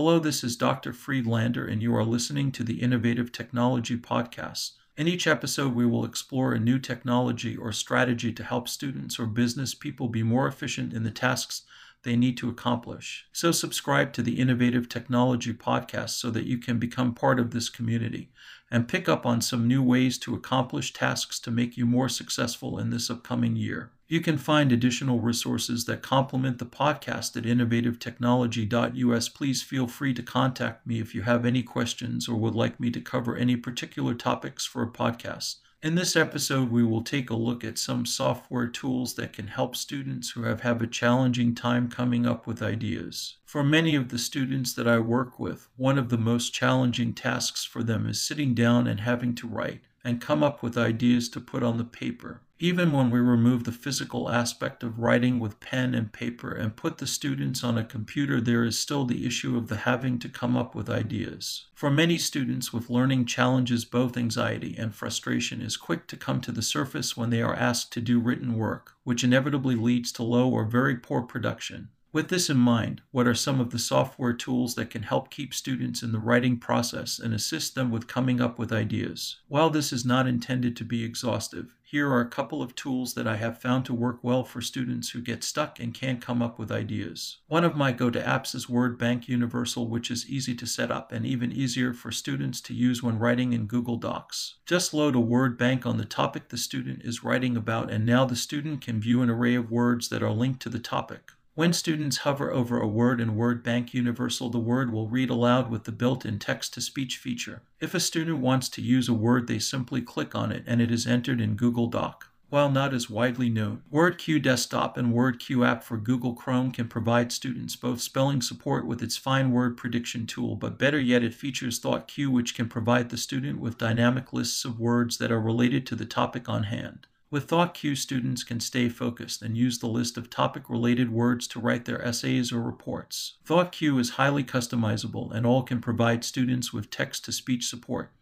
Hello, this is Dr. Friedlander, and you are listening to the Innovative Technology Podcast. In each episode, we will explore a new technology or strategy to help students or business people be more efficient in the tasks they need to accomplish. So, subscribe to the Innovative Technology Podcast so that you can become part of this community and pick up on some new ways to accomplish tasks to make you more successful in this upcoming year. You can find additional resources that complement the podcast at innovativetechnology.us. Please feel free to contact me if you have any questions or would like me to cover any particular topics for a podcast. In this episode, we will take a look at some software tools that can help students who have, have a challenging time coming up with ideas. For many of the students that I work with, one of the most challenging tasks for them is sitting down and having to write and come up with ideas to put on the paper. Even when we remove the physical aspect of writing with pen and paper and put the students on a computer, there is still the issue of the having to come up with ideas. For many students with learning challenges, both anxiety and frustration is quick to come to the surface when they are asked to do written work, which inevitably leads to low or very poor production. With this in mind, what are some of the software tools that can help keep students in the writing process and assist them with coming up with ideas? While this is not intended to be exhaustive, here are a couple of tools that I have found to work well for students who get stuck and can't come up with ideas. One of my go to apps is Word Bank Universal, which is easy to set up and even easier for students to use when writing in Google Docs. Just load a word bank on the topic the student is writing about, and now the student can view an array of words that are linked to the topic. When students hover over a word in Word Bank Universal, the word will read aloud with the built in text to speech feature. If a student wants to use a word, they simply click on it and it is entered in Google Doc. While not as widely known, WordQ Desktop and WordQ app for Google Chrome can provide students both spelling support with its fine word prediction tool, but better yet, it features ThoughtQ, which can provide the student with dynamic lists of words that are related to the topic on hand. With ThoughtQ, students can stay focused and use the list of topic related words to write their essays or reports. ThoughtQ is highly customizable and all can provide students with text to speech support.